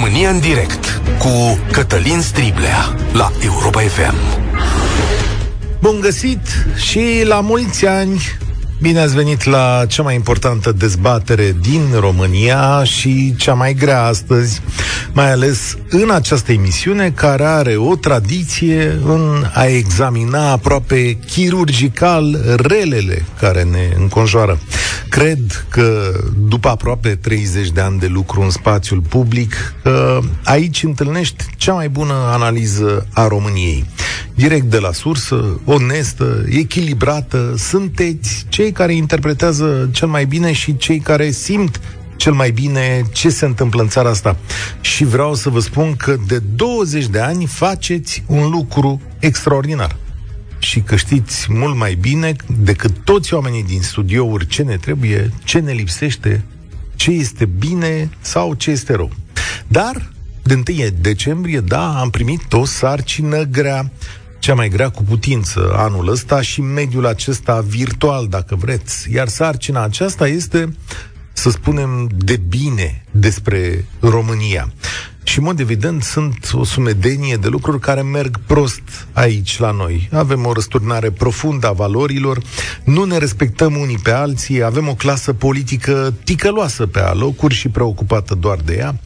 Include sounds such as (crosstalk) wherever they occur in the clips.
România în direct cu Cătălin Striblea la Europa FM. Bun găsit și la mulți ani Bine ați venit la cea mai importantă dezbatere din România și cea mai grea astăzi, mai ales în această emisiune care are o tradiție în a examina aproape chirurgical relele care ne înconjoară. Cred că după aproape 30 de ani de lucru în spațiul public, aici întâlnești cea mai bună analiză a României. Direct de la sursă, onestă, echilibrată, sunteți cei cei care interpretează cel mai bine și cei care simt cel mai bine ce se întâmplă în țara asta. Și vreau să vă spun că de 20 de ani faceți un lucru extraordinar. Și că știți mult mai bine decât toți oamenii din studiouri ce ne trebuie, ce ne lipsește, ce este bine sau ce este rău. Dar, de 1 decembrie, da, am primit o sarcină grea cea mai grea cu putință anul ăsta și mediul acesta virtual, dacă vreți. Iar sarcina aceasta este să spunem de bine despre România. Și, în mod evident, sunt o sumedenie de lucruri care merg prost aici, la noi. Avem o răsturnare profundă a valorilor, nu ne respectăm unii pe alții, avem o clasă politică ticăloasă pe alocuri și preocupată doar de ea.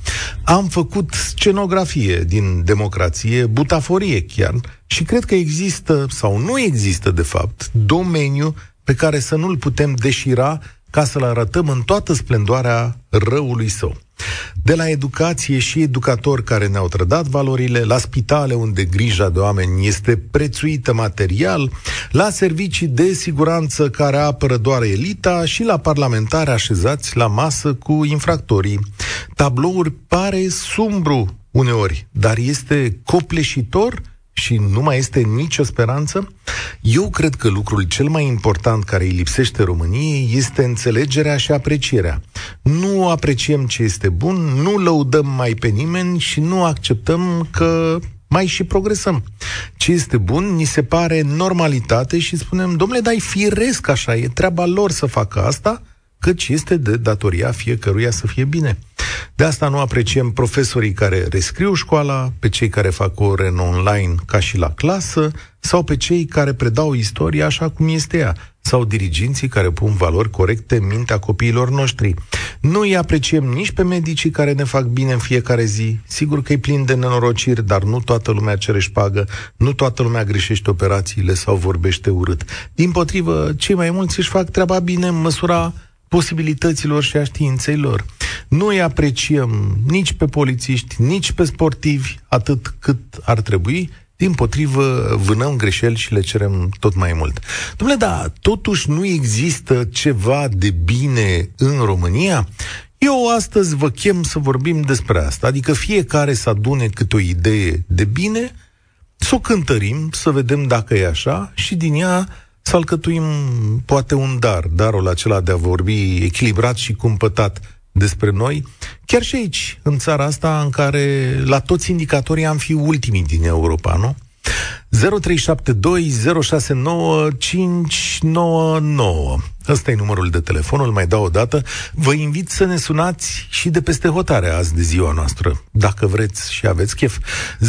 Am făcut scenografie din democrație, butaforie chiar, și cred că există, sau nu există, de fapt, domeniu pe care să nu-l putem deșira ca să-l arătăm în toată splendoarea răului său. De la educație și educatori care ne-au trădat valorile, la spitale unde grija de oameni este prețuită material, la servicii de siguranță care apără doar elita și la parlamentari așezați la masă cu infractorii. Tablouri pare sumbru uneori, dar este copleșitor – și nu mai este nicio speranță? Eu cred că lucrul cel mai important care îi lipsește României este înțelegerea și aprecierea. Nu apreciem ce este bun, nu lăudăm mai pe nimeni și nu acceptăm că mai și progresăm. Ce este bun, ni se pare normalitate și spunem, domnule, dai firesc așa, e treaba lor să facă asta, căci este de datoria fiecăruia să fie bine. De asta nu apreciem profesorii care rescriu școala, pe cei care fac ore în online ca și la clasă, sau pe cei care predau istoria așa cum este ea, sau diriginții care pun valori corecte în mintea copiilor noștri. Nu îi apreciem nici pe medicii care ne fac bine în fiecare zi. Sigur că e plin de nenorociri, dar nu toată lumea cere șpagă, nu toată lumea greșește operațiile sau vorbește urât. Din potrivă, cei mai mulți își fac treaba bine în măsura posibilităților și a științei lor. Nu îi apreciem nici pe polițiști, nici pe sportivi atât cât ar trebui, din potrivă, vânăm greșeli și le cerem tot mai mult. Domnule, da, totuși nu există ceva de bine în România? Eu astăzi vă chem să vorbim despre asta, adică fiecare să adune câte o idee de bine, să o cântărim, să vedem dacă e așa și din ea să alcătuim poate un dar, darul acela de a vorbi echilibrat și cumpătat despre noi, chiar și aici, în țara asta, în care la toți indicatorii am fi ultimii din Europa, nu? 0372069599. Ăsta e numărul de telefon, îl mai dau o dată. Vă invit să ne sunați și de peste hotare azi de ziua noastră, dacă vreți și aveți chef. 0372069599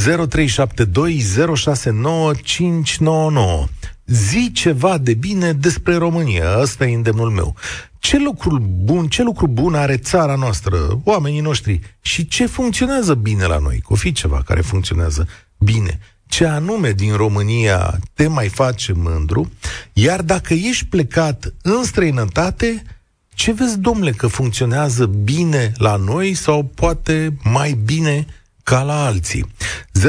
zi ceva de bine despre România. Ăsta e îndemnul meu. Ce lucru bun, ce lucru bun are țara noastră, oamenii noștri și ce funcționează bine la noi? Că o fi ceva care funcționează bine. Ce anume din România te mai face mândru, iar dacă ești plecat în străinătate, ce vezi, domnule, că funcționează bine la noi sau poate mai bine ca la alții. 0372069599,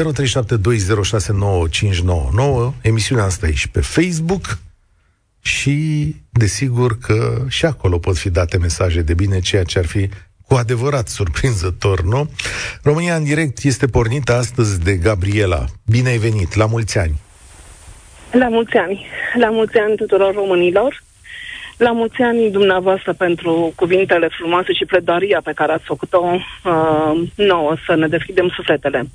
emisiunea asta e și pe Facebook și desigur că și acolo pot fi date mesaje de bine, ceea ce ar fi cu adevărat surprinzător, nu? România în direct este pornită astăzi de Gabriela. Bine ai venit, la mulți ani! La mulți ani! La mulți ani tuturor românilor! La mulți ani dumneavoastră pentru cuvintele frumoase și pledoaria pe care ați făcut-o uh, nouă să ne deschidem sufletele.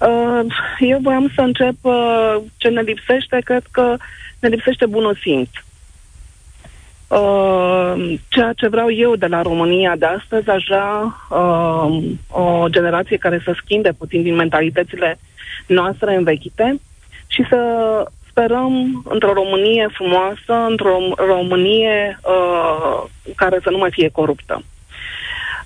Uh, eu voiam să încep uh, ce ne lipsește, cred că ne lipsește bunul simț. Uh, ceea ce vreau eu de la România de astăzi, aș vrea uh, o generație care să schimbe puțin din mentalitățile noastre învechite și să sperăm într-o Românie frumoasă, într-o Românie uh, care să nu mai fie coruptă.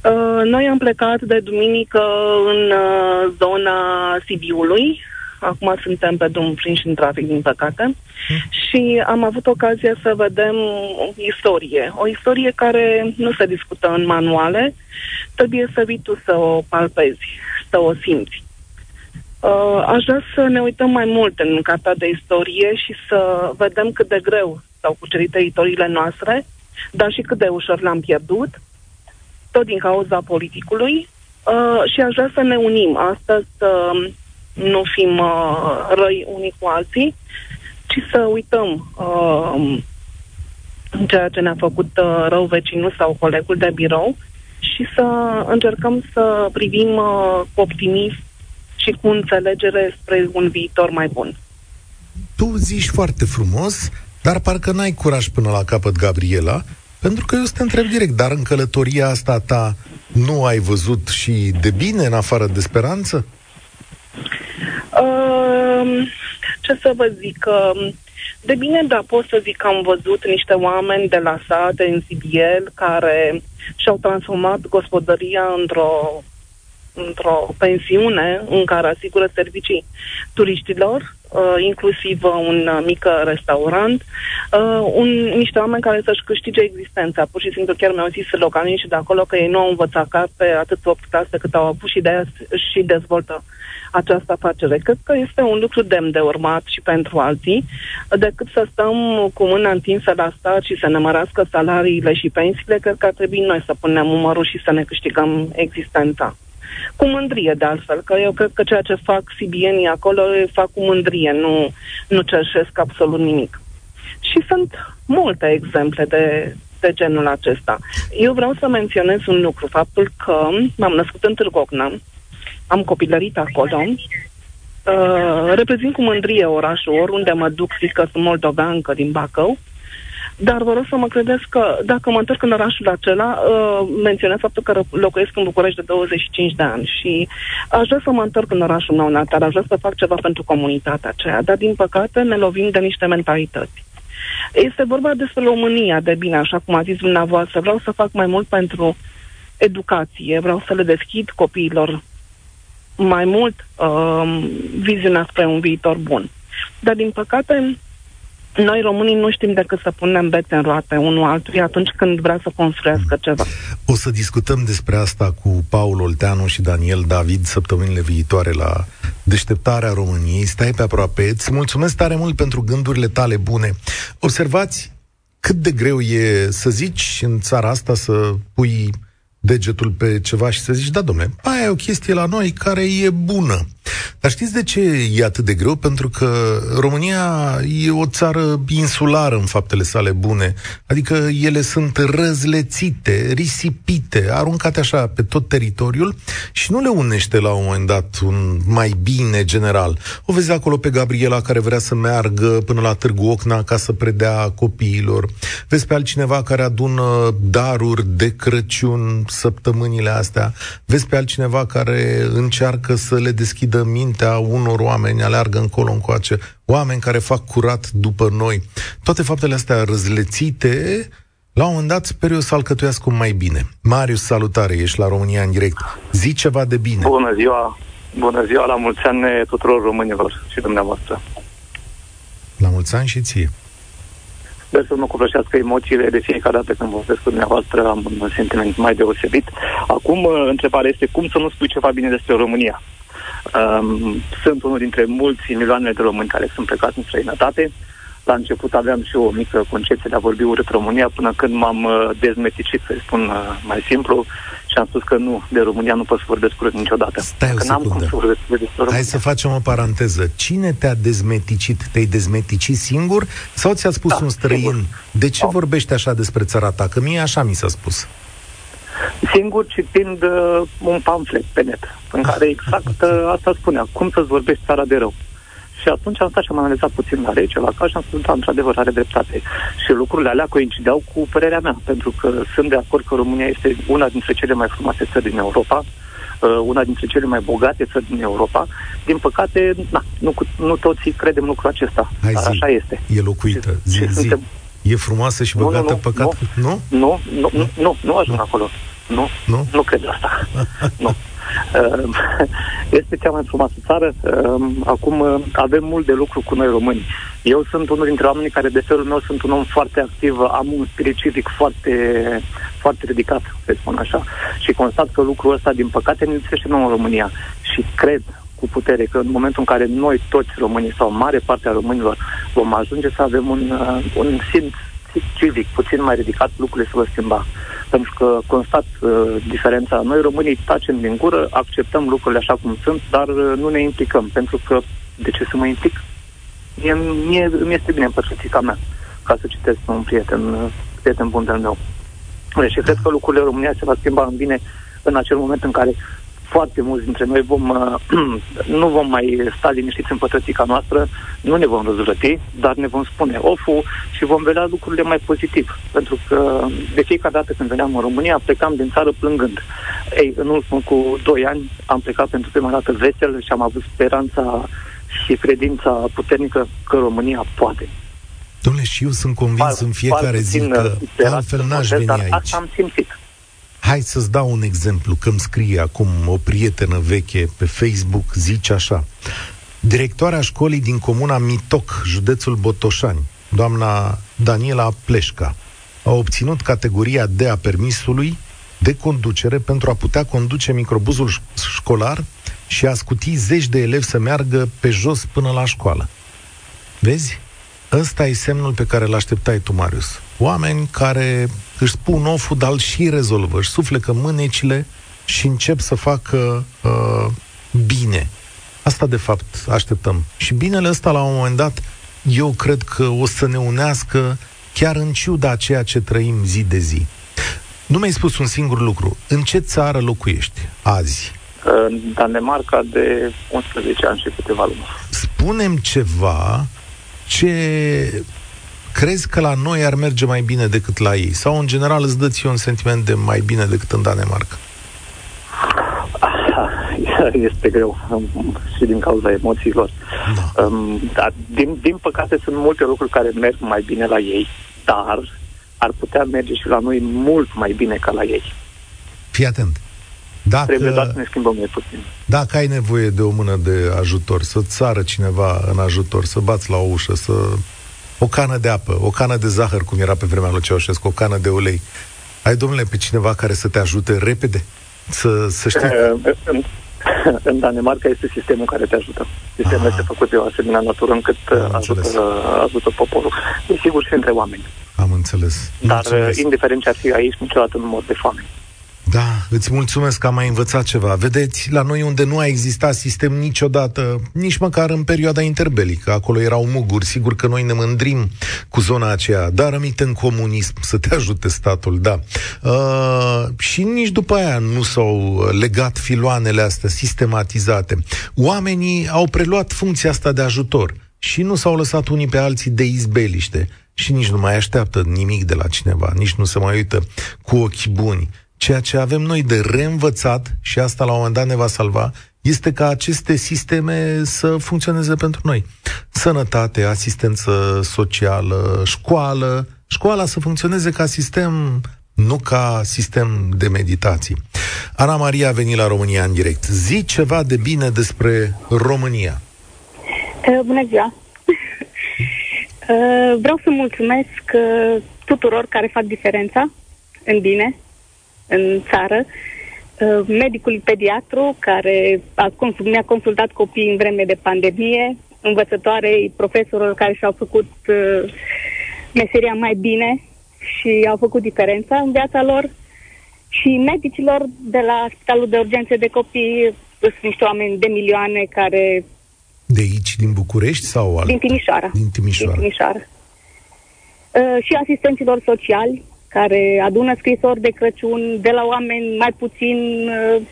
Uh, noi am plecat de duminică în uh, zona Sibiului, acum suntem pe drum prinși în trafic, din păcate, hmm. și am avut ocazia să vedem istorie. O istorie care nu se discută în manuale, trebuie să vii tu să o palpezi, să o simți. Uh, aș vrea să ne uităm mai mult în cartea de istorie și să vedem cât de greu s-au cucerit teritoriile noastre, dar și cât de ușor l-am pierdut, tot din cauza politicului. Uh, și aș vrea să ne unim astăzi, să nu fim uh, răi unii cu alții, ci să uităm uh, ceea ce ne-a făcut uh, rău vecinul sau colegul de birou și să încercăm să privim uh, cu optimism și cu înțelegere spre un viitor mai bun. Tu zici foarte frumos, dar parcă n-ai curaj până la capăt, Gabriela, pentru că eu să te întreb direct, dar în călătoria asta ta nu ai văzut și de bine în afară de speranță? Uh, ce să vă zic? Uh, de bine, da, pot să zic că am văzut niște oameni de la sate în Sibiel care și-au transformat gospodăria într-o într-o pensiune în care asigură servicii turiștilor, uh, inclusiv un uh, mic restaurant, uh, un, niște oameni care să-și câștige existența. Pur și simplu chiar mi-au zis localnici de acolo că ei nu au învățat carte atât 8 clase cât au avut și de aia și dezvoltă această afacere. Cred că este un lucru demn de urmat și pentru alții, decât să stăm cu mâna întinsă la stat și să ne mărească salariile și pensiile, cred că ar trebui noi să punem umărul și să ne câștigăm existența. Cu mândrie, de altfel, că eu cred că ceea ce fac sibienii acolo fac cu mândrie, nu, nu cerșesc absolut nimic. Și sunt multe exemple de, de genul acesta. Eu vreau să menționez un lucru, faptul că m-am născut în Târgocna, am copilărit acolo, uh, reprezint cu mândrie orașul, oriunde mă duc, zic că sunt moldoveancă din Bacău, dar vă rog să mă credeți că dacă mă întorc în orașul acela, uh, menționez faptul că locuiesc în București de 25 de ani și aș vrea să mă întorc în orașul meu natal, aș vrea să fac ceva pentru comunitatea aceea, dar din păcate ne lovim de niște mentalități. Este vorba despre România, de bine, așa cum a zis dumneavoastră. Vreau să fac mai mult pentru educație, vreau să le deschid copiilor mai mult uh, viziunea spre un viitor bun. Dar, din păcate, noi românii nu știm decât să punem bețe în roate unul altuia atunci când vrea să construiască ceva. O să discutăm despre asta cu Paul Olteanu și Daniel David săptămânile viitoare la Deșteptarea României. Stai pe aproape. Îți mulțumesc tare mult pentru gândurile tale bune. Observați cât de greu e să zici în țara asta să pui degetul pe ceva și să zici, da, domne, aia e o chestie la noi care e bună. Dar știți de ce e atât de greu? Pentru că România e o țară insulară în faptele sale bune. Adică ele sunt răzlețite, risipite, aruncate așa pe tot teritoriul și nu le unește la un moment dat un mai bine general. O vezi acolo pe Gabriela care vrea să meargă până la Târgu Ocna ca să predea copiilor. Vezi pe altcineva care adună daruri de Crăciun săptămânile astea. Vezi pe altcineva care încearcă să le deschidă mintea unor oameni, aleargă încolo încoace, oameni care fac curat după noi. Toate faptele astea răzlețite, la un moment dat sper eu să alcătuiască mai bine. Marius, salutare, ești la România în direct. Zi ceva de bine. Bună ziua! Bună ziua, la mulți ani tuturor românilor și dumneavoastră. La mulți ani și ție. Sper să nu copleșească emoțiile de fiecare dată când vorbesc cu dumneavoastră, am un sentiment mai deosebit. Acum, uh, întrebarea este cum să nu spui ceva bine despre România. Um, sunt unul dintre mulți milioane de români care sunt plecați în străinătate. La început aveam și o mică concepție de a vorbi urât România, până când m-am uh, dezmeticit, să spun uh, mai simplu, și am spus că nu, de România nu pot să vorbesc urât niciodată. Stai o secundă. Cum să vorbesc despre România. Hai să facem o paranteză. Cine te-a dezmeticit? Te-ai dezmeticit singur sau ți-a spus da, un străin? Singur. De ce da. vorbești așa despre țara ta? Că mie așa mi s-a spus singur citind uh, un pamflet pe net, în care exact uh, asta spunea, cum să-ți vorbești țara de rău. Și atunci am stat și am analizat puțin la rece, la cal și am spus, da, într-adevăr, are dreptate. Și lucrurile alea coincideau cu părerea mea, pentru că sunt de acord că România este una dintre cele mai frumoase țări din Europa, uh, una dintre cele mai bogate țări din Europa. Din păcate, na, nu, nu toți credem lucrul acesta. Hai zi, Așa este. E locuită. Zi, și zi. Suntem... E frumoasă și băgată nu, nu, păcat? Nu? Nu, nu, nu, nu, nu ajung acolo. Nu, nu, nu cred asta. (laughs) nu. Ehm, (laughs) este cea mai frumoasă țară. Ehm, acum ehm, avem mult de lucru cu noi români. Eu sunt unul dintre oamenii care de felul meu sunt un om foarte activ, am un spirit civic foarte, foarte ridicat, să spun așa. Și constat că lucrul ăsta, din păcate, ne lipsește nouă în România. Și cred cu putere că în momentul în care noi toți românii sau mare parte a românilor vom ajunge să avem un, uh, un simț civic puțin mai ridicat, lucrurile se vor schimba. Pentru că constat uh, diferența. Noi românii tacem din gură, acceptăm lucrurile așa cum sunt, dar uh, nu ne implicăm. Pentru că de ce să mă implic? Mie, mie mi este bine în mea, ca să citesc un prieten, uh, prieten bun de meu. Și cred că lucrurile în România se va schimba în bine în acel moment în care foarte mulți dintre noi vom, uh, (clears throat) nu vom mai sta liniștiți în pătrățica noastră, nu ne vom răzvrăti, dar ne vom spune ofu și vom vedea lucrurile mai pozitiv. Pentru că de fiecare dată când veneam în România, plecam din țară plângând. Ei, în urmă cu doi ani am plecat pentru prima dată vesel și am avut speranța și credința puternică că România poate. Domnule, și eu sunt convins Par, în fiecare zi că altfel n-aș veni aici. Asta am simțit. Hai să-ți dau un exemplu, că îmi scrie acum o prietenă veche pe Facebook, zice așa. Directoarea școlii din comuna Mitoc, județul Botoșani, doamna Daniela Pleșca, a obținut categoria D a permisului de conducere pentru a putea conduce microbuzul școlar și a scuti zeci de elevi să meargă pe jos până la școală. Vezi? Ăsta e semnul pe care îl așteptai tu, Marius. Oameni care își spun oful, dar și rezolvă, își suflecă mânecile și încep să facă uh, bine. Asta, de fapt, așteptăm. Și binele ăsta, la un moment dat, eu cred că o să ne unească chiar în ciuda ceea ce trăim zi de zi. Nu mi-ai spus un singur lucru. În ce țară locuiești azi? În Danemarca de 11 ani și câteva luni. Spunem ceva ce crezi că la noi ar merge mai bine decât la ei? Sau, în general, îți dă un sentiment de mai bine decât în Danemarca? (laughs) Este greu și din cauza emoțiilor. Da. Um, dar, din, din păcate, sunt multe lucruri care merg mai bine la ei, dar ar putea merge și la noi mult mai bine ca la ei. Fii atent. Dacă, Trebuie doar să ne schimbăm mai puțin. Dacă ai nevoie de o mână de ajutor, să țară cineva în ajutor, să bați la o ușă, să... O cană de apă, o cană de zahăr, cum era pe vremea lui Ceaușescu, o cană de ulei. Ai, domnule, pe cineva care să te ajute repede? Să, să știi... În, în Danemarca este sistemul care te ajută. Sistemul Aha. este făcut de o asemenea natură încât ajută, ajută poporul. Desigur și între oameni. Am înțeles. Dar, Mulțumesc. indiferent ce ar fi aici, niciodată nu mor de foame. Da, îți mulțumesc că am mai învățat ceva. Vedeți, la noi unde nu a existat sistem niciodată, nici măcar în perioada interbelică, acolo erau muguri, sigur că noi ne mândrim cu zona aceea, dar rămite în comunism să te ajute statul, da. Uh, și nici după aia nu s-au legat filoanele astea sistematizate. Oamenii au preluat funcția asta de ajutor și nu s-au lăsat unii pe alții de izbeliște și nici nu mai așteaptă nimic de la cineva, nici nu se mai uită cu ochi buni Ceea ce avem noi de reînvățat, și asta la un moment dat ne va salva, este ca aceste sisteme să funcționeze pentru noi. Sănătate, asistență socială, școală, școala să funcționeze ca sistem, nu ca sistem de meditații. Ana Maria a venit la România în direct. Zi ceva de bine despre România. Uh, bună ziua! (laughs) Uh, vreau să mulțumesc uh, tuturor care fac diferența în bine, în țară, uh, medicul pediatru care a consult, mi-a consultat copiii în vreme de pandemie, învățătoarei, profesorilor care și-au făcut uh, meseria mai bine și au făcut diferența în viața lor și medicilor de la Spitalul de Urgențe de Copii, sunt niște oameni de milioane care... De aici, din București sau? Al... Din Timișoara. Din Timișoara. Din Timișoara. Uh, și asistenților sociali, care adună scrisori de Crăciun de la oameni mai puțin uh,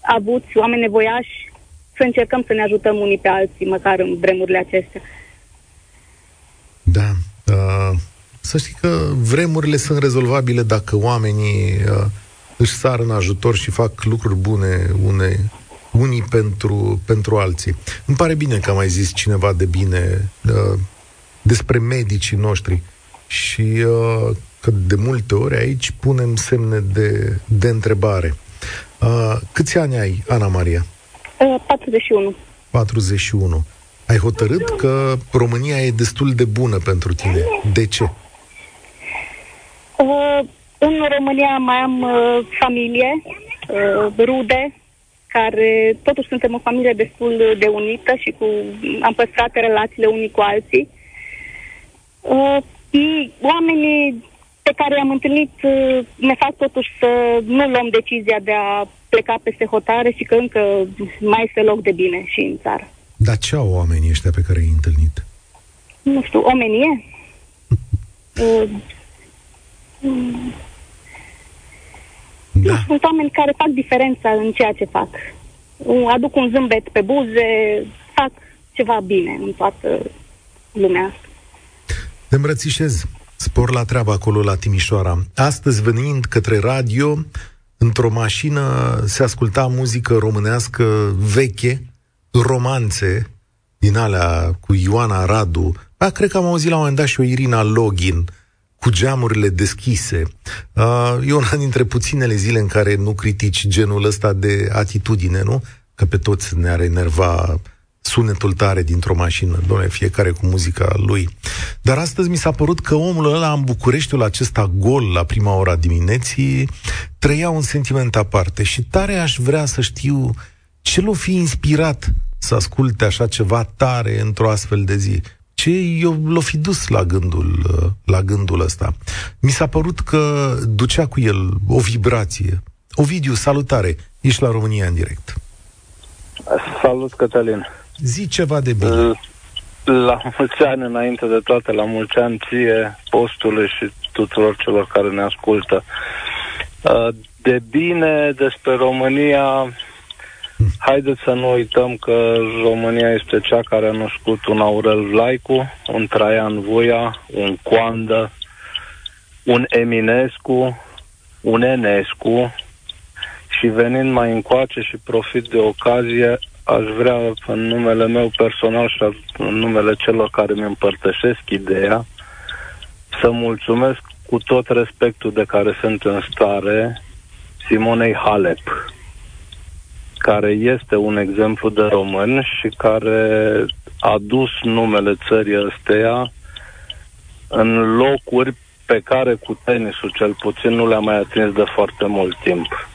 avuți, oameni nevoiași, să încercăm să ne ajutăm unii pe alții, măcar în vremurile acestea. Da. Uh, să știi că vremurile sunt rezolvabile dacă oamenii uh, își sar în ajutor și fac lucruri bune une, unii pentru, pentru alții. Îmi pare bine că a mai zis cineva de bine uh, despre medicii noștri și uh, că de multe ori aici punem semne de, de întrebare. Uh, câți ani ai, Ana Maria? Uh, 41. 41. Ai hotărât că România e destul de bună pentru tine. De ce? Uh, în România mai am uh, familie, uh, rude, care totuși suntem o familie destul de unită și cu am păstrat relațiile unii cu alții. Uh, oamenii pe care i-am întâlnit uh, ne fac totuși să nu luăm decizia de a pleca peste hotare și că încă mai este loc de bine și în țară. Dar ce au oamenii ăștia pe care i-ai întâlnit? Nu știu, omenie? (laughs) uh, da. Sunt oameni care fac diferența în ceea ce fac. Aduc un zâmbet pe buze, fac ceva bine în toată lumea asta. Te îmbrățișez. Spor la treabă acolo la Timișoara. Astăzi, venind către radio, într-o mașină se asculta muzică românească veche, romanțe, din alea cu Ioana Radu. Da, cred că am auzit la un moment dat și o Irina Login, cu geamurile deschise. Uh, e una dintre puținele zile în care nu critici genul ăsta de atitudine, nu? Că pe toți ne-ar enerva sunetul tare dintr-o mașină, doamne, fiecare cu muzica lui. Dar astăzi mi s-a părut că omul ăla în Bucureștiul acesta gol la prima ora dimineții trăia un sentiment aparte și tare aș vrea să știu ce l-o fi inspirat să asculte așa ceva tare într-o astfel de zi ce eu l-o fi dus la gândul, la gândul ăsta. Mi s-a părut că ducea cu el o vibrație. Ovidiu, salutare! Ești la România în direct. Salut, Cătălin! Zi ceva de bine. La mulți ani înainte de toate, la mulți ani ție, postului și tuturor celor care ne ascultă. De bine despre România Haideți să nu uităm că România este cea care a născut un Aurel Vlaicu, un Traian Voia, un Coandă, un Eminescu, un Enescu și venind mai încoace și profit de ocazie, aș vrea în numele meu personal și în numele celor care mi împărtășesc ideea să mulțumesc cu tot respectul de care sunt în stare Simonei Halep care este un exemplu de român și care a dus numele țării ăsteia în locuri pe care cu tenisul cel puțin nu le-a mai atins de foarte mult timp.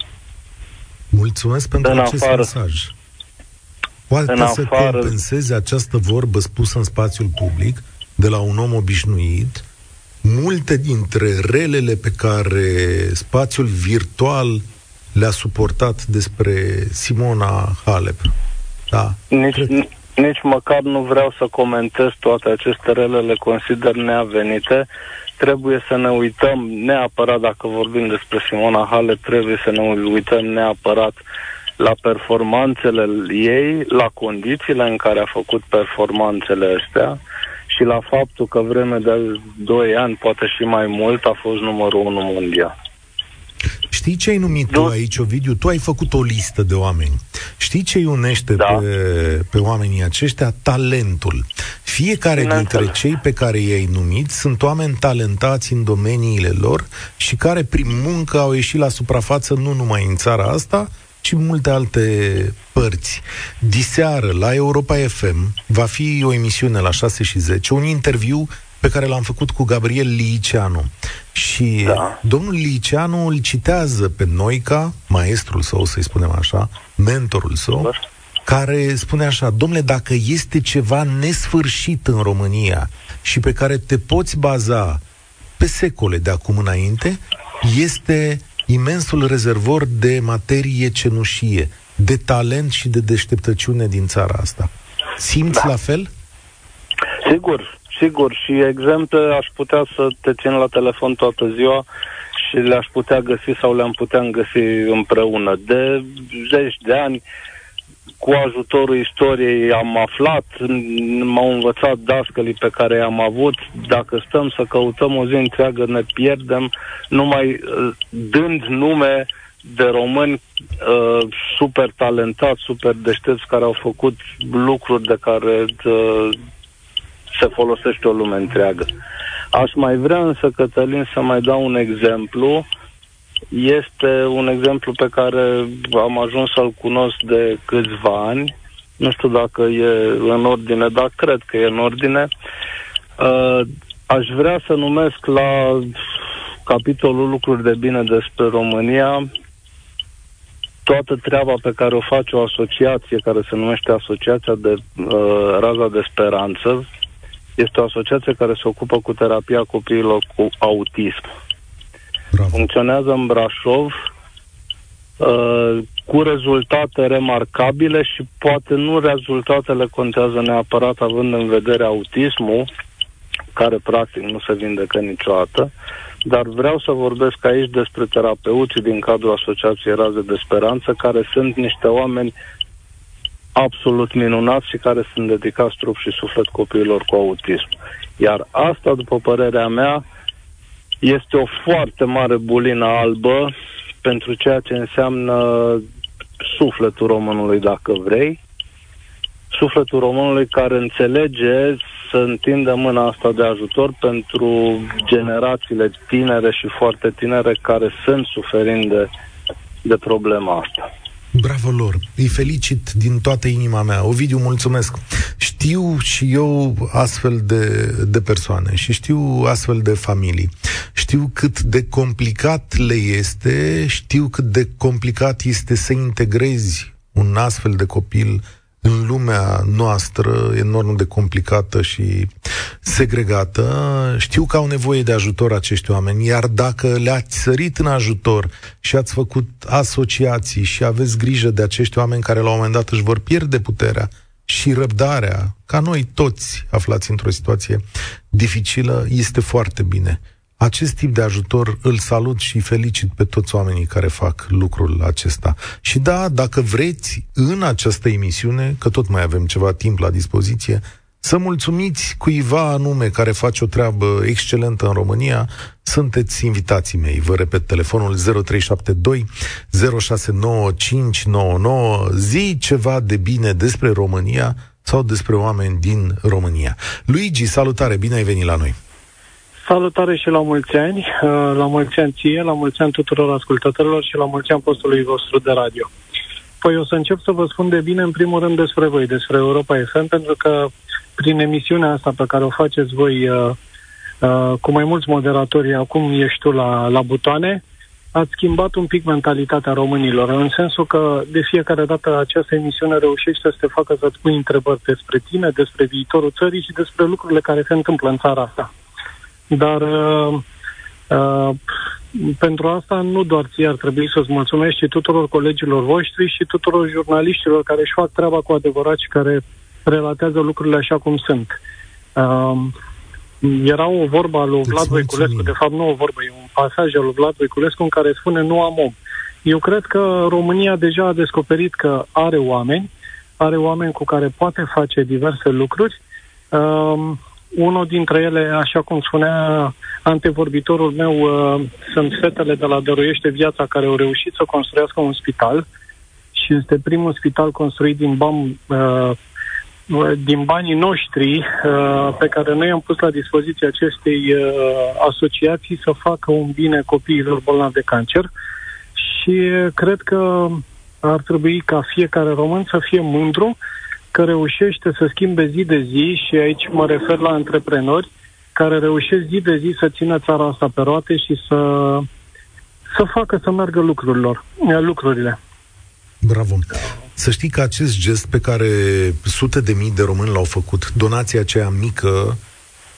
Mulțumesc pentru în acest afară, mesaj. Poate în să afară, compenseze această vorbă spusă în spațiul public de la un om obișnuit multe dintre relele pe care spațiul virtual le-a suportat despre Simona Halep. Da. Nici, Cred... nici măcar nu vreau să comentez toate aceste rele, le consider neavenite. Trebuie să ne uităm neapărat, dacă vorbim despre Simona Halep, trebuie să ne uităm neapărat la performanțele ei, la condițiile în care a făcut performanțele astea și la faptul că vreme de 2 ani, poate și mai mult, a fost numărul 1 mondial. Știi ce ai numit tu aici, Ovidiu? Tu ai făcut o listă de oameni. Știi ce îi unește da. pe, pe oamenii aceștia? Talentul. Fiecare Bine dintre înțeles. cei pe care i-ai numit sunt oameni talentați în domeniile lor și care prin muncă au ieșit la suprafață nu numai în țara asta, ci în multe alte părți. Diseară, la Europa FM, va fi o emisiune la 6 și 10, un interviu pe care l-am făcut cu Gabriel Liceanu. Și da. domnul Liceanu îl citează pe Noica, maestrul său, să-i spunem așa, mentorul său, da. care spune așa, domnule, dacă este ceva nesfârșit în România și pe care te poți baza pe secole de acum înainte, este imensul rezervor de materie cenușie, de talent și de deșteptăciune din țara asta. Simți da. la fel? Sigur, Sigur, și exemple aș putea să te țin la telefon toată ziua și le-aș putea găsi sau le-am putea găsi împreună. De zeci de ani cu ajutorul istoriei am aflat, m-au învățat dascălii pe care i-am avut. Dacă stăm să căutăm o zi întreagă, ne pierdem, numai uh, dând nume de români uh, super talentați, super deștepți, care au făcut lucruri de care uh, se folosește o lume întreagă. Aș mai vrea însă, Cătălin, să mai dau un exemplu. Este un exemplu pe care am ajuns să-l cunosc de câțiva ani. Nu știu dacă e în ordine, dar cred că e în ordine. Uh, aș vrea să numesc la capitolul lucruri de bine despre România toată treaba pe care o face o asociație care se numește Asociația de uh, Raza de Speranță, este o asociație care se ocupă cu terapia copiilor cu autism. Bravo. Funcționează în Brașov uh, cu rezultate remarcabile și poate nu rezultatele contează neapărat având în vedere autismul, care practic nu se vindecă niciodată, dar vreau să vorbesc aici despre terapeuții din cadrul Asociației Raze de Speranță, care sunt niște oameni absolut minunați și care sunt dedicați trup și suflet copiilor cu autism. Iar asta, după părerea mea, este o foarte mare bulină albă pentru ceea ce înseamnă sufletul românului, dacă vrei, sufletul românului care înțelege să întindă mâna asta de ajutor pentru generațiile tinere și foarte tinere care sunt suferind de, de problema asta. Bravo lor! Îi felicit din toată inima mea. Ovidiu, mulțumesc! Știu și eu astfel de, de persoane și știu astfel de familii. Știu cât de complicat le este, știu cât de complicat este să integrezi un astfel de copil în lumea noastră enorm de complicată și segregată, știu că au nevoie de ajutor acești oameni, iar dacă le-ați sărit în ajutor și ați făcut asociații și aveți grijă de acești oameni care la un moment dat își vor pierde puterea și răbdarea, ca noi toți aflați într-o situație dificilă, este foarte bine acest tip de ajutor îl salut și felicit pe toți oamenii care fac lucrul acesta. Și da, dacă vreți, în această emisiune, că tot mai avem ceva timp la dispoziție, să mulțumiți cuiva anume care face o treabă excelentă în România, sunteți invitații mei. Vă repet telefonul 0372 069599. Zi ceva de bine despre România sau despre oameni din România. Luigi, salutare, bine ai venit la noi. Salutare și la mulți ani, uh, la mulți ani ție, la mulți ani tuturor ascultătorilor și la mulți ani postului vostru de radio. Păi o să încep să vă spun de bine în primul rând despre voi, despre Europa FM, pentru că prin emisiunea asta pe care o faceți voi uh, uh, cu mai mulți moderatori, acum ești tu la, la butoane, ați schimbat un pic mentalitatea românilor, în sensul că de fiecare dată această emisiune reușește să te facă să-ți pui întrebări despre tine, despre viitorul țării și despre lucrurile care se întâmplă în țara asta. Dar uh, uh, pentru asta nu doar ție ar trebui să-ți mulțumești, ci tuturor colegilor voștri și tuturor jurnaliștilor care își fac treaba cu adevărat și care relatează lucrurile așa cum sunt. Uh, era o vorbă a lui Vlad Voiculescu, de fapt nu o vorbă, e un pasaj al lui Vlad Voiculescu în care spune nu am om. Eu cred că România deja a descoperit că are oameni, are oameni cu care poate face diverse lucruri. Uh, unul dintre ele, așa cum spunea antevorbitorul meu, uh, sunt fetele de la Dăruiește Viața care au reușit să construiască un spital și este primul spital construit din bani, uh, din banii noștri uh, pe care noi am pus la dispoziție acestei uh, asociații să facă un bine copiilor bolnavi de cancer. Și cred că ar trebui ca fiecare român să fie mândru că reușește să schimbe zi de zi și aici mă refer la antreprenori care reușesc zi de zi să țină țara asta pe roate și să, să facă să meargă lucrurilor, lucrurile. Bravo! Să știi că acest gest pe care sute de mii de români l-au făcut, donația aceea mică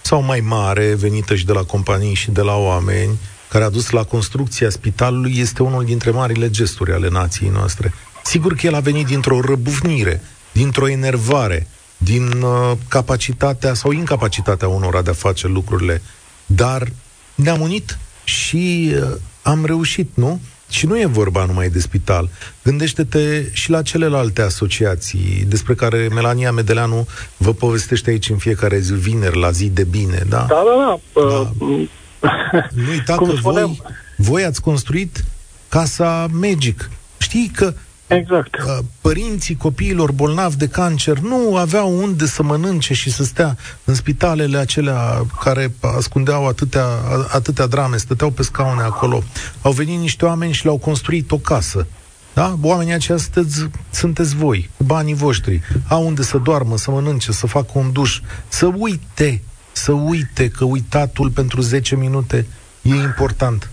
sau mai mare, venită și de la companii și de la oameni, care a dus la construcția spitalului, este unul dintre marile gesturi ale nației noastre. Sigur că el a venit dintr-o răbufnire dintr-o enervare, din uh, capacitatea sau incapacitatea unora de a face lucrurile, dar ne-am unit și uh, am reușit, nu? Și nu e vorba numai de spital. Gândește-te și la celelalte asociații despre care Melania Medeleanu vă povestește aici în fiecare zi, vineri, la zi de bine, da? Da, da, da. da. nu uita că voi, voi ați construit Casa Magic. Știi că Exact. Părinții copiilor bolnavi de cancer nu aveau unde să mănânce și să stea în spitalele acelea care ascundeau atâtea, atâtea drame, stăteau pe scaune acolo. Au venit niște oameni și le-au construit o casă. Da? Oamenii aceia sunteți, sunteți voi, cu banii voștri. Au unde să doarmă, să mănânce, să facă un duș, să uite, să uite că uitatul pentru 10 minute e important.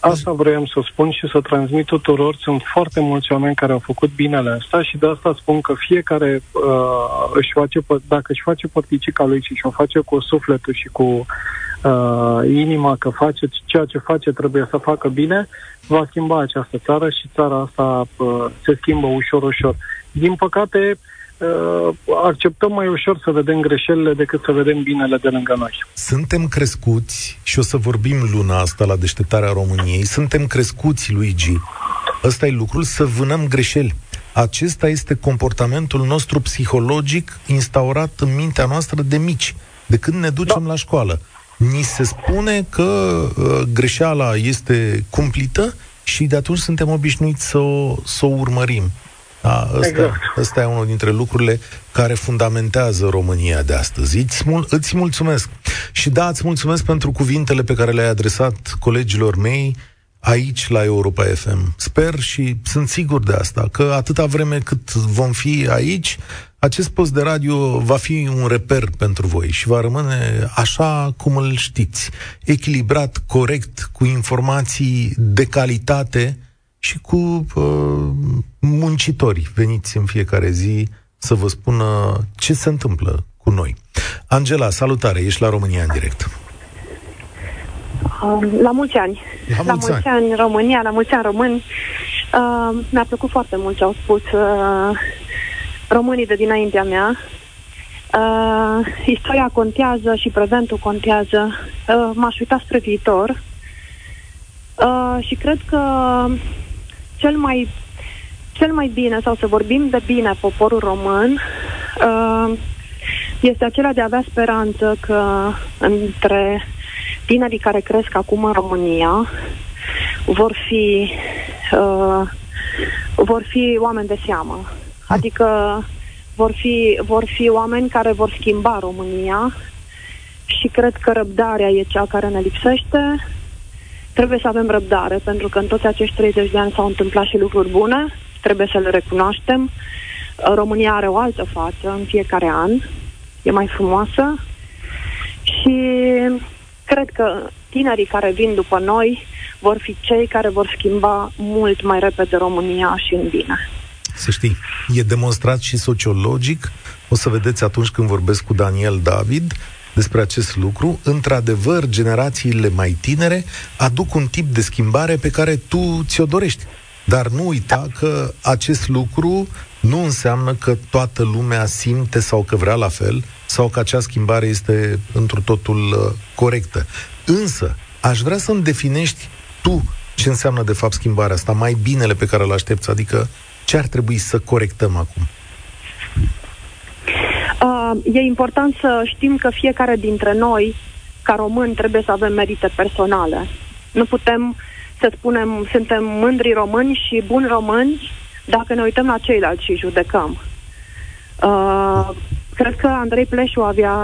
Asta vreau să spun și să transmit tuturor. Sunt foarte mulți oameni care au făcut binele ăsta și de asta spun că fiecare uh, își face, dacă își face părticica lui și și-o face cu sufletul și cu uh, inima că face ceea ce face trebuie să facă bine, va schimba această țară și țara asta uh, se schimbă ușor, ușor. Din păcate, uh, uh, acceptăm mai ușor să vedem greșelile decât să vedem binele de lângă noi. Suntem crescuți, și o să vorbim luna asta la deșteptarea României, suntem crescuți, Luigi, ăsta e lucrul, să vânăm greșeli. Acesta este comportamentul nostru psihologic instaurat în mintea noastră de mici, de când ne ducem da. la școală. Ni se spune că uh, greșeala este cumplită și de atunci suntem obișnuiți să o, să o urmărim. Da, ăsta, exact. ăsta e unul dintre lucrurile care fundamentează România de astăzi. Îți, mul- îți mulțumesc. Și da, îți mulțumesc pentru cuvintele pe care le-ai adresat colegilor mei aici la Europa FM. Sper și sunt sigur de asta, că atâta vreme cât vom fi aici, acest post de radio va fi un reper pentru voi și va rămâne așa cum îl știți. Echilibrat, corect, cu informații de calitate, și cu uh, muncitori veniți în fiecare zi să vă spună ce se întâmplă cu noi. Angela, salutare, ești la România în direct. Uh, la mulți ani. La, la mulți, mulți ani. ani România, la mulți ani români. Uh, mi-a plăcut foarte mult ce au spus uh, românii de dinaintea mea. Uh, istoria contează și prezentul contează. Uh, m-aș uita spre viitor. Uh, și cred că cel mai, cel mai bine, sau să vorbim de bine poporul român, uh, este acela de a avea speranță că între tinerii care cresc acum în România vor fi uh, vor fi oameni de seamă. Adică vor fi, vor fi oameni care vor schimba România și cred că răbdarea e cea care ne lipsește Trebuie să avem răbdare, pentru că în toți acești 30 de ani s-au întâmplat și lucruri bune, trebuie să le recunoaștem. România are o altă față în fiecare an, e mai frumoasă și cred că tinerii care vin după noi vor fi cei care vor schimba mult mai repede România și în bine. Să știi, e demonstrat și sociologic, o să vedeți atunci când vorbesc cu Daniel David, despre acest lucru. Într-adevăr, generațiile mai tinere aduc un tip de schimbare pe care tu ți-o dorești. Dar nu uita că acest lucru nu înseamnă că toată lumea simte sau că vrea la fel sau că acea schimbare este într totul uh, corectă. Însă, aș vrea să-mi definești tu ce înseamnă de fapt schimbarea asta, mai binele pe care îl aștepți, adică ce ar trebui să corectăm acum? Uh, e important să știm că fiecare dintre noi, ca români, trebuie să avem merite personale. Nu putem să spunem suntem mândri români și buni români dacă ne uităm la ceilalți și judecăm. Uh, cred că Andrei Pleșu avea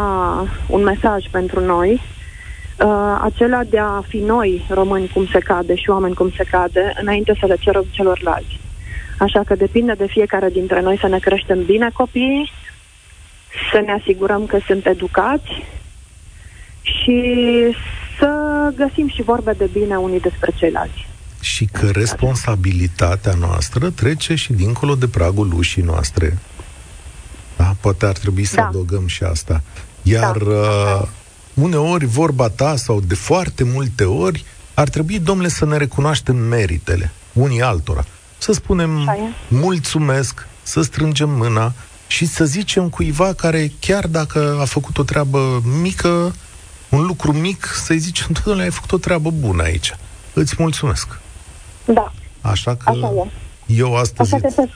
un mesaj pentru noi, uh, acela de a fi noi români cum se cade și oameni cum se cade, înainte să le cerem celorlalți. Așa că depinde de fiecare dintre noi să ne creștem bine copiii, să ne asigurăm că sunt educați și să găsim și vorbe de bine unii despre ceilalți. Și că responsabilitatea noastră trece și dincolo de pragul ușii noastre. Da? Poate ar trebui să da. adăugăm și asta. Iar da. uh, uneori vorba ta sau de foarte multe ori ar trebui, domnule, să ne recunoaștem meritele unii altora. Să spunem mulțumesc, să strângem mâna, și să zicem cuiva care, chiar dacă a făcut o treabă mică, un lucru mic, să-i zicem, domnule, ai făcut o treabă bună aici. Îți mulțumesc. Da. Așa că Așa e. eu astăzi... Așa să,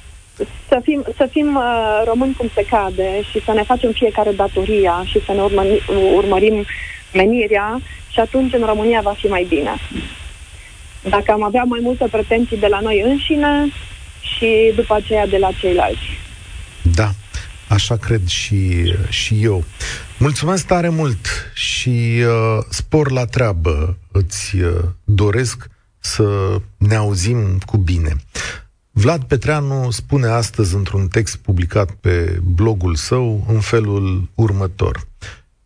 să fim, să fim uh, români cum se cade și să ne facem fiecare datoria și să ne urmări, urmărim menirea și atunci în România va fi mai bine. Dacă am avea mai multe pretenții de la noi înșine și după aceea de la ceilalți. Da, așa cred și, și eu. Mulțumesc tare mult și uh, spor la treabă îți uh, doresc să ne auzim cu bine. Vlad Petreanu spune astăzi într-un text publicat pe blogul său în felul următor.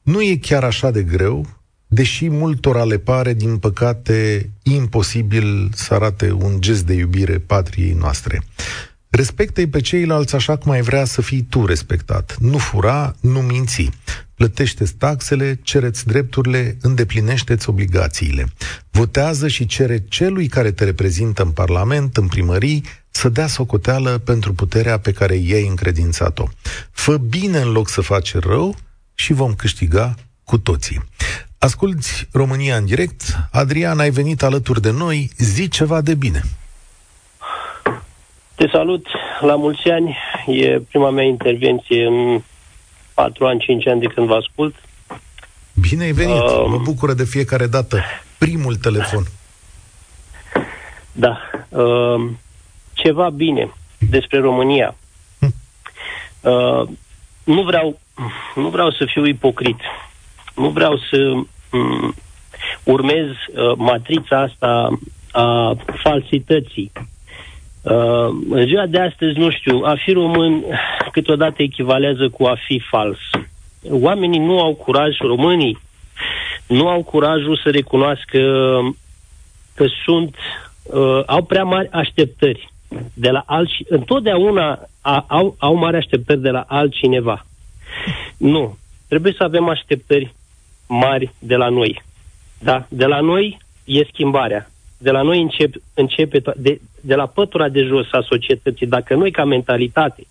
Nu e chiar așa de greu, deși multora le pare, din păcate, imposibil să arate un gest de iubire patriei noastre. Respectă-i pe ceilalți așa cum ai vrea să fii tu respectat. Nu fura, nu minți. Plătește-ți taxele, cereți drepturile, îndeplinește-ți obligațiile. Votează și cere celui care te reprezintă în Parlament, în primării, să dea socoteală pentru puterea pe care i-ai încredințat-o. Fă bine în loc să faci rău și vom câștiga cu toții. Asculți România în direct. Adrian, ai venit alături de noi. Zi ceva de bine. Te salut, la mulți ani. E prima mea intervenție în 4 ani, 5 ani de când vă ascult. Bine ai venit, uh, mă bucură de fiecare dată. Primul telefon. Da. Uh, ceva bine despre România. Hm. Uh, nu vreau nu vreau să fiu ipocrit. Nu vreau să um, urmez uh, matrița asta a falsității. Uh, în ziua de astăzi, nu știu, a fi român câteodată echivalează cu a fi fals. Oamenii nu au curaj, românii nu au curajul să recunoască că sunt, uh, au prea mari așteptări de la alți, întotdeauna a, au, au mari așteptări de la altcineva. Nu. Trebuie să avem așteptări mari de la noi. Da? De la noi e schimbarea. De la noi încep, începe, to- de, de la pătura de jos a societății. Dacă noi, ca mentalitate,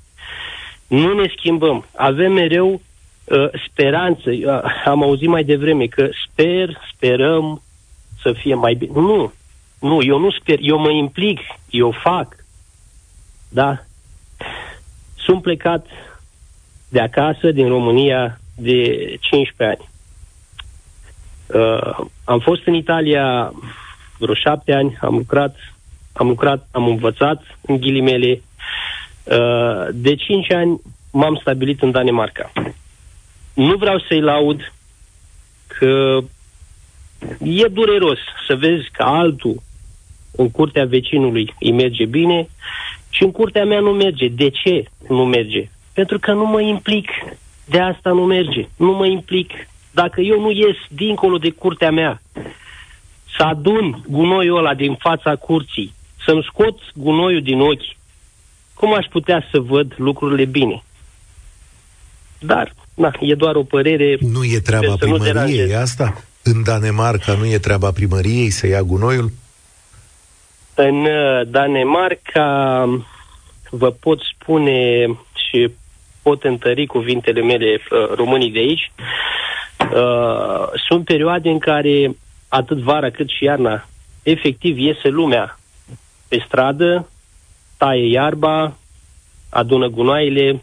nu ne schimbăm, avem mereu uh, speranță. Uh, am auzit mai devreme că sper, sperăm să fie mai bine. Nu, nu, eu nu sper, eu mă implic, eu fac. Da? Sunt plecat de acasă, din România, de 15 ani. Uh, am fost în Italia vreo șapte ani, am lucrat, am lucrat, am învățat, în ghilimele. Uh, de 5 ani m-am stabilit în Danemarca. Nu vreau să-i laud că e dureros să vezi că altul în curtea vecinului îi merge bine și în curtea mea nu merge. De ce nu merge? Pentru că nu mă implic. De asta nu merge. Nu mă implic. Dacă eu nu ies dincolo de curtea mea, să adun gunoiul ăla din fața curții, să-mi scot gunoiul din ochi, cum aș putea să văd lucrurile bine? Dar, na, e doar o părere... Nu e treaba primăriei e asta? În Danemarca nu e treaba primăriei să ia gunoiul? În uh, Danemarca vă pot spune și pot întări cuvintele mele uh, românii de aici. Uh, sunt perioade în care, atât vara cât și iarna, efectiv iese lumea pe stradă, taie iarba, adună gunoaiele,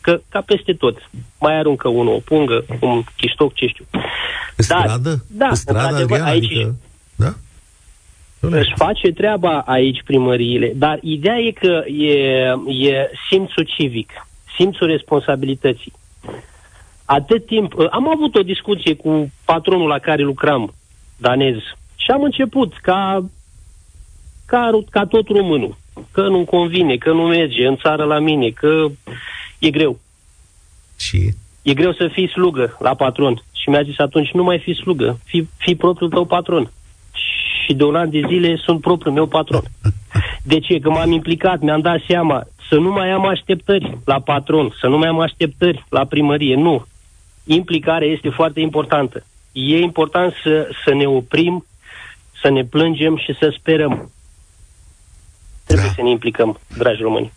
că, ca peste tot. Mai aruncă unul o pungă, un chiștoc, ce știu. Pe stradă? Da, pe stradă, aici, adică, da? Își face treaba aici primăriile, dar ideea e că e, e simțul civic, simțul responsabilității. Atât timp... Am avut o discuție cu patronul la care lucram, danez, și am început ca, ca, ca tot românul, că nu convine, că nu merge în țară la mine, că e greu. Și? E greu să fii slugă la patron. Și mi-a zis atunci, nu mai fi slugă, fi, fi propriul tău patron și de un an de zile sunt propriul meu patron. (laughs) De ce? Că m-am implicat, mi-am dat seama să nu mai am așteptări la patron, să nu mai am așteptări la primărie. Nu. Implicarea este foarte importantă. E important să, să ne oprim, să ne plângem și să sperăm. Trebuie da. să ne implicăm, dragi români.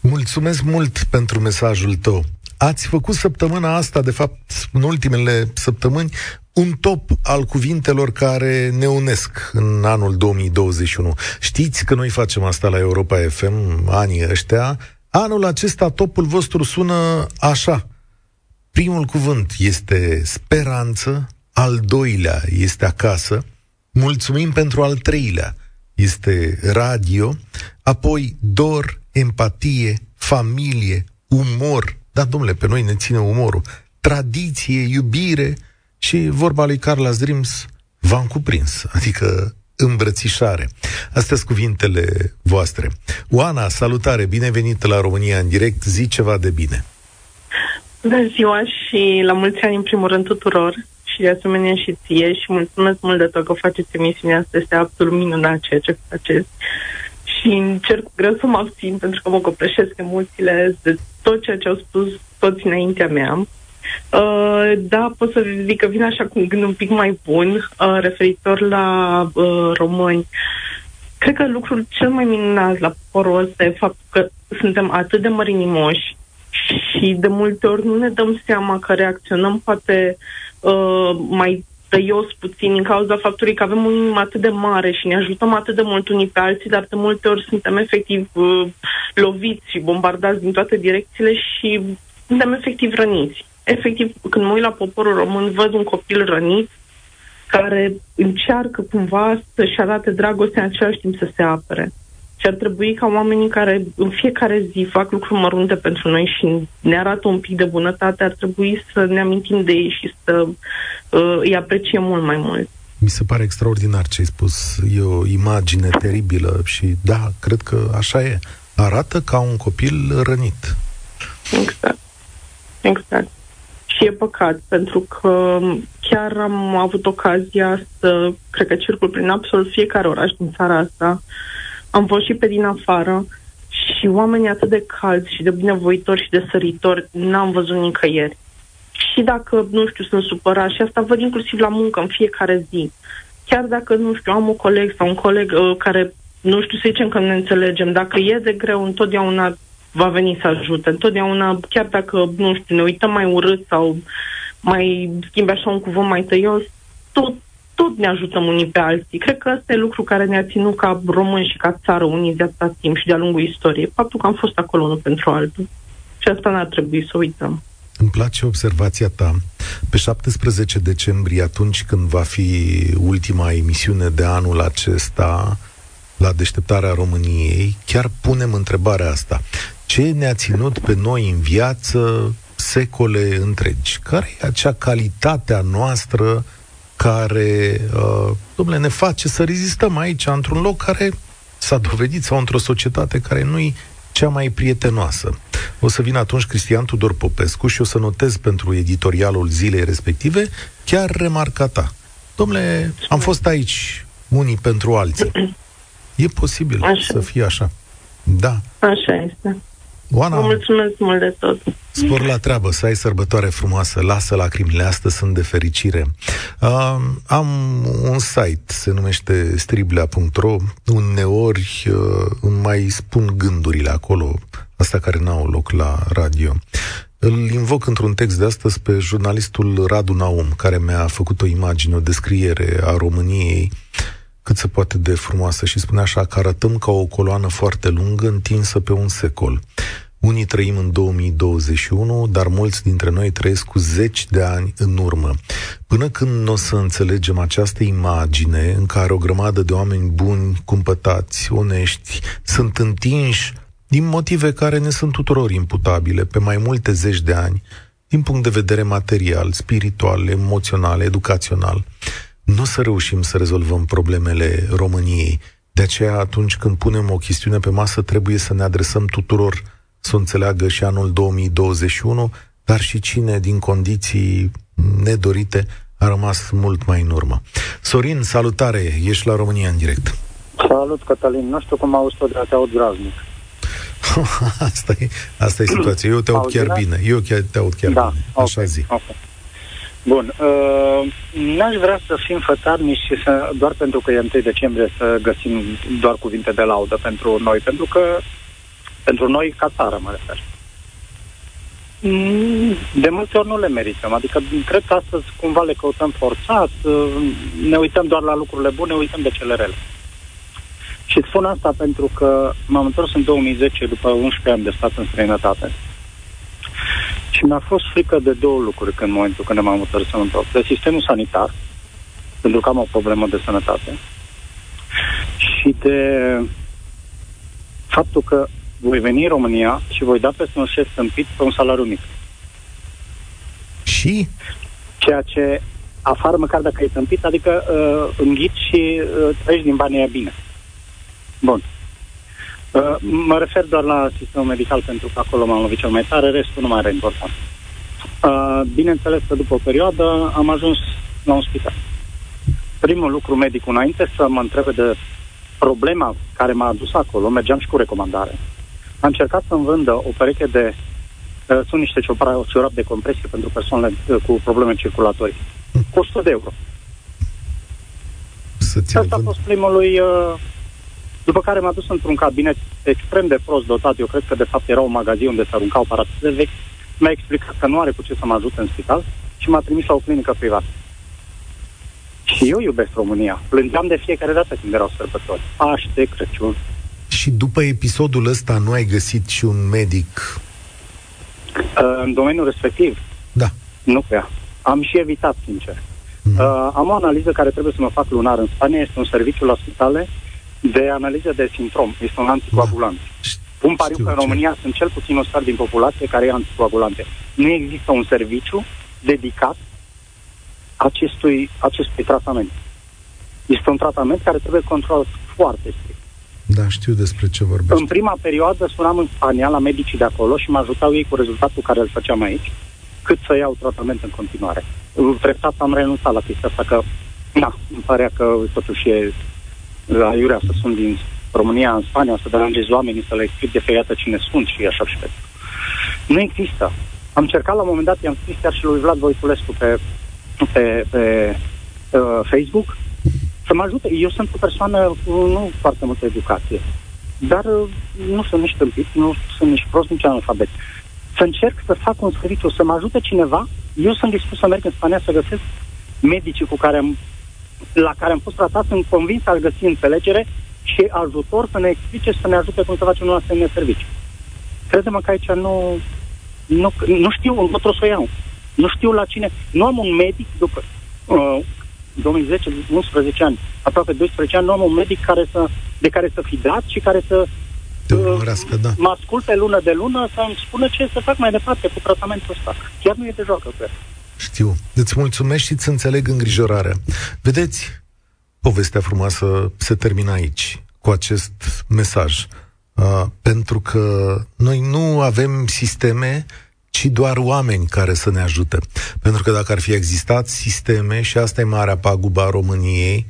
Mulțumesc mult pentru mesajul tău. ați făcut săptămâna asta, de fapt, în ultimele săptămâni, un top al cuvintelor care ne unesc în anul 2021. Știți că noi facem asta la Europa FM anii ăștia. Anul acesta topul vostru sună așa. Primul cuvânt este speranță, al doilea este acasă, mulțumim pentru al treilea, este radio, apoi dor, empatie, familie, umor, da, domnule, pe noi ne ține umorul, tradiție, iubire și vorba lui Carla Dreams v-am cuprins, adică îmbrățișare. Astea sunt cuvintele voastre. Oana, salutare, binevenit la România în direct, zi ceva de bine. Bună ziua și la mulți ani în primul rând tuturor și de asemenea și ție și mulțumesc mult de tot că faceți emisiunea asta, este absolut minunat ceea ce faceți și încerc greu să mă abțin pentru că mă copleșesc emoțiile de tot ceea ce au spus toți înaintea mea. Uh, da, pot să zic că vine așa cu un gând un pic mai bun uh, referitor la uh, români. Cred că lucrul cel mai minunat la poporul ăsta e faptul că suntem atât de mărinimoși și de multe ori nu ne dăm seama că reacționăm poate uh, mai tăios puțin din cauza faptului că avem un inimă atât de mare și ne ajutăm atât de mult unii pe alții, dar de multe ori suntem efectiv uh, loviți și bombardați din toate direcțiile și suntem efectiv răniți. Efectiv, când mă uit la poporul român, văd un copil rănit care încearcă cumva să-și arate dragostea în același timp să se apere. Și ar trebui ca oamenii care în fiecare zi fac lucruri mărunte pentru noi și ne arată un pic de bunătate, ar trebui să ne amintim de ei și să uh, îi apreciem mult mai mult. Mi se pare extraordinar ce ai spus. E o imagine teribilă și da, cred că așa e. Arată ca un copil rănit. Exact. Exact. Și e păcat, pentru că chiar am avut ocazia să, cred că circul prin absolut fiecare oraș din țara asta, am fost și pe din afară și oamenii atât de calzi și de binevoitori și de săritori n-am văzut nicăieri. Și dacă, nu știu, sunt supărat și asta văd inclusiv la muncă în fiecare zi. Chiar dacă, nu știu, am un coleg sau un coleg uh, care, nu știu, să zicem că ne înțelegem, dacă e de greu, întotdeauna va veni să ajute. Întotdeauna, chiar dacă, nu știu, ne uităm mai urât sau mai schimbe așa un cuvânt mai tăios, tot tot ne ajutăm unii pe alții. Cred că ăsta e lucru care ne-a ținut ca români și ca țară unii de atâta timp și de-a lungul istoriei. Faptul că am fost acolo unul pentru altul. Și asta n-ar trebui să uităm. Îmi place observația ta. Pe 17 decembrie, atunci când va fi ultima emisiune de anul acesta la deșteptarea României, chiar punem întrebarea asta. Ce ne-a ținut pe noi în viață secole întregi? Care e acea calitate a noastră care, uh, domnule, ne face să rezistăm aici, într-un loc care s-a dovedit, sau într-o societate care nu-i cea mai prietenoasă. O să vină atunci Cristian Tudor Popescu și o să notez pentru editorialul zilei respective chiar remarca ta. Domnule, am fost aici unii pentru alții. E posibil așa. să fie așa. Da. Așa este. Oana, Vă mulțumesc mult de tot. Spor la treabă, să ai sărbătoare frumoasă, lasă lacrimile, astăzi sunt de fericire. Uh, am un site, se numește striblea.ro, uneori uh, îmi mai spun gândurile acolo, astea care n-au loc la radio. Îl invoc într-un text de astăzi pe jurnalistul Radu Naum, care mi-a făcut o imagine, o descriere a României cât se poate de frumoasă și spune așa că arătăm ca o coloană foarte lungă întinsă pe un secol. Unii trăim în 2021, dar mulți dintre noi trăiesc cu zeci de ani în urmă. Până când nu o să înțelegem această imagine în care o grămadă de oameni buni, cumpătați, onești, sunt întinși din motive care ne sunt tuturor imputabile pe mai multe zeci de ani, din punct de vedere material, spiritual, emoțional, educațional, nu o să reușim să rezolvăm problemele României. De aceea, atunci când punem o chestiune pe masă, trebuie să ne adresăm tuturor să o înțeleagă și anul 2021, dar și cine din condiții nedorite a rămas mult mai în urmă. Sorin, salutare, ești la România în direct. Salut, Cătălin. Nu știu cum auzi tot, dar te aud graznic. (laughs) asta, e, asta e situația. Eu te aud chiar bine. Eu chiar te aud chiar da, bine. Așa okay, zi. Okay. Bun. Uh, n-aș vrea să fim fătarnici și să, doar pentru că e 1 decembrie să găsim doar cuvinte de laudă pentru noi, pentru că pentru noi ca țară, mă refer. Mm, de multe ori nu le merităm. Adică cred că astăzi cumva le căutăm forțat, uh, ne uităm doar la lucrurile bune, uităm de cele rele. Și spun asta pentru că m-am întors în 2010 după 11 ani de stat în străinătate. Și mi-a fost frică de două lucruri în momentul când m-am întors să întorc. De sistemul sanitar, pentru că am o problemă de sănătate, și de faptul că voi veni în România și voi da peste un șef tâmpit pe un salariu mic. Și? Ceea ce afară, măcar dacă e tâmpit, adică uh, înghiți și uh, trăiești din banii aia bine. Bun. Uh, mă refer doar la sistemul medical pentru că acolo m-am lovit cel mai tare, restul nu mai are important. Uh, bineînțeles că după o perioadă am ajuns la un spital. Primul lucru medic înainte să mă întrebe de problema care m-a adus acolo, mergeam și cu recomandare. A încercat să-mi vândă o pereche de uh, sunt niște ciorap de compresie pentru persoanele uh, cu probleme circulatorii. Cu 100 de euro. Asta a fost primul lui uh, după care m-a dus într-un cabinet extrem de prost dotat, eu cred că de fapt era un magazin unde se aruncau aparate de vechi, mi-a explicat că nu are cu ce să mă ajute în spital și m-a trimis la o clinică privată. Și eu iubesc România. Plângeam de fiecare dată când erau sărbători. Paște, Crăciun. Și după episodul ăsta nu ai găsit și un medic? Uh, în domeniul respectiv? Da. Nu prea. Am și evitat, sincer. Mm. Uh, am o analiză care trebuie să mă fac lunar în Spania. Este un serviciu la spitale de analiză de simptom. Este un anticoagulant. Da. Pun pariu că în România ce. sunt cel puțin o stat din populație care e anticoagulante. Nu există un serviciu dedicat acestui, acestui tratament. Este un tratament care trebuie controlat foarte strict. Da, știu despre ce vorbești. În prima perioadă sunam în Spania la medicii de acolo și mă ajutau ei cu rezultatul care îl făceam aici, cât să iau tratament în continuare. Treptat am renunțat la chestia asta că, na, îmi părea că totuși e aiurea să sunt din România în Spania, să deranjez oamenii, să le explic de feiată cine sunt și așa și pe. Nu există. Am încercat la un moment dat, i-am scris chiar și lui Vlad Voiculescu pe, pe, pe uh, Facebook să mă ajute. Eu sunt o persoană cu nu foarte multă educație, dar uh, nu sunt nici tâmpit, nu sunt nici prost, nici analfabet. Să încerc să fac un serviciu, să mă ajute cineva, eu sunt dispus să merg în Spania să găsesc medicii cu care am la care am fost tratat, sunt convins să găsi înțelegere și ajutor să ne explice și să ne ajute cum să facem un asemenea serviciu. Credem că aici nu, nu, nu știu încotro să o iau. Nu știu la cine. Nu am un medic după uh, 2010, 11 ani, aproape 12 ani, nu am un medic care să, de care să fi dat și care să uh, da. mă asculte lună de lună să-mi spună ce să fac mai departe cu tratamentul ăsta. Chiar nu e de joacă cu el. Știu. Îți mulțumesc și îți înțeleg îngrijorarea. Vedeți, povestea frumoasă se termină aici, cu acest mesaj. Uh, pentru că noi nu avem sisteme, ci doar oameni care să ne ajute. Pentru că dacă ar fi existat sisteme, și asta e marea paguba a României,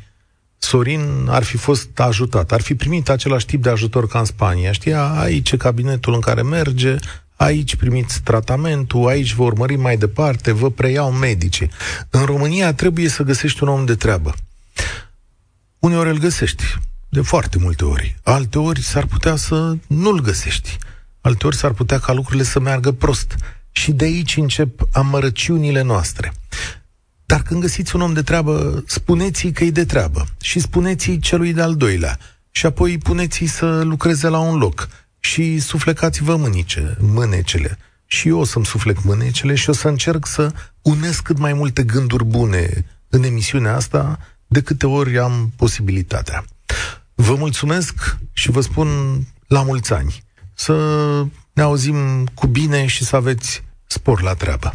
Sorin ar fi fost ajutat, ar fi primit același tip de ajutor ca în Spania. Știa, aici cabinetul în care merge, aici primiți tratamentul, aici vă urmărim mai departe, vă preiau medicii. În România trebuie să găsești un om de treabă. Uneori îl găsești, de foarte multe ori. Alte ori s-ar putea să nu-l găsești. Alte ori s-ar putea ca lucrurile să meargă prost. Și de aici încep amărăciunile noastre. Dar când găsiți un om de treabă, spuneți-i că e de treabă și spuneți-i celui de-al doilea și apoi puneți-i să lucreze la un loc și suflecați-vă mânice, mânecele. Și eu o să-mi suflec mânecele și o să încerc să unesc cât mai multe gânduri bune în emisiunea asta de câte ori am posibilitatea. Vă mulțumesc și vă spun la mulți ani. Să ne auzim cu bine și să aveți spor la treabă.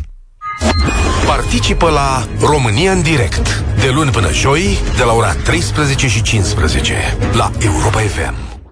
Participă la România în direct de luni până joi de la ora 13 și 15 la Europa FM.